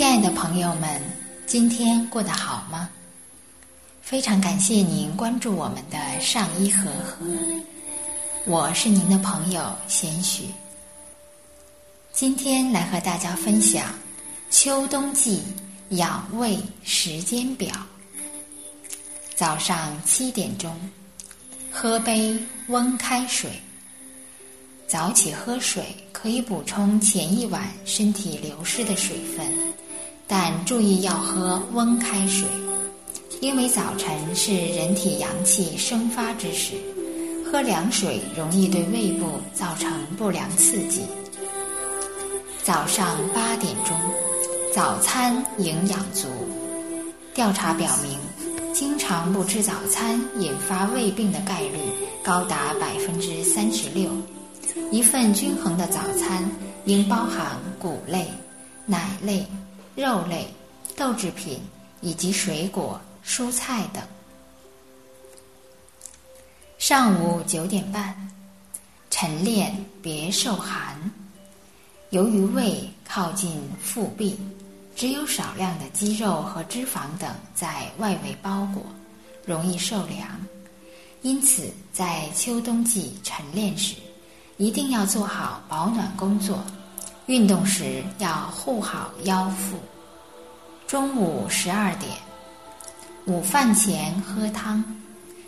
亲爱的朋友们，今天过得好吗？非常感谢您关注我们的上医和和，我是您的朋友贤许。今天来和大家分享秋冬季养胃时间表。早上七点钟，喝杯温开水。早起喝水可以补充前一晚身体流失的水分，但注意要喝温开水，因为早晨是人体阳气生发之时，喝凉水容易对胃部造成不良刺激。早上八点钟，早餐营养足。调查表明，经常不吃早餐引发胃病的概率高达百分之三十六。一份均衡的早餐应包含谷类、奶类、肉类、豆制品以及水果、蔬菜等。上午九点半，晨练别受寒。由于胃靠近腹壁，只有少量的肌肉和脂肪等在外围包裹，容易受凉。因此，在秋冬季晨练时，一定要做好保暖工作，运动时要护好腰腹。中午十二点，午饭前喝汤，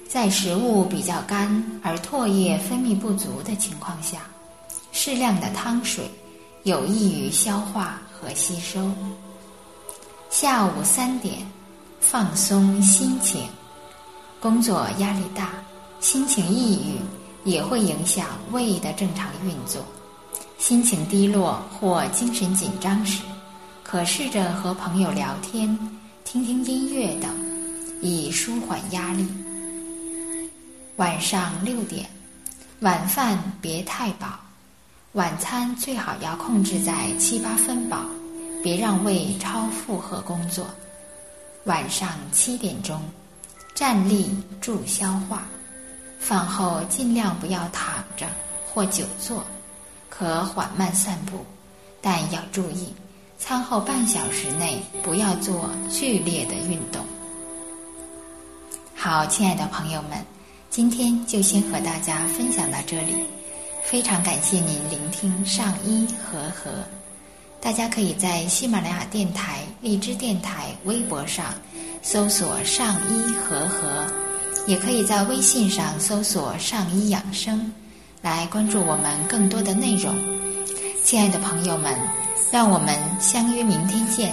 在食物比较干而唾液分泌不足的情况下，适量的汤水有益于消化和吸收。下午三点，放松心情，工作压力大，心情抑郁。也会影响胃的正常运作。心情低落或精神紧张时，可试着和朋友聊天、听听音乐等，以舒缓压力。晚上六点，晚饭别太饱，晚餐最好要控制在七八分饱，别让胃超负荷工作。晚上七点钟，站立助消化。饭后尽量不要躺着或久坐，和缓慢散步，但要注意，餐后半小时内不要做剧烈的运动。好，亲爱的朋友们，今天就先和大家分享到这里，非常感谢您聆听上医和和，大家可以在喜马拉雅电台、荔枝电台、微博上搜索上医和和。也可以在微信上搜索“上医养生”，来关注我们更多的内容。亲爱的朋友们，让我们相约明天见。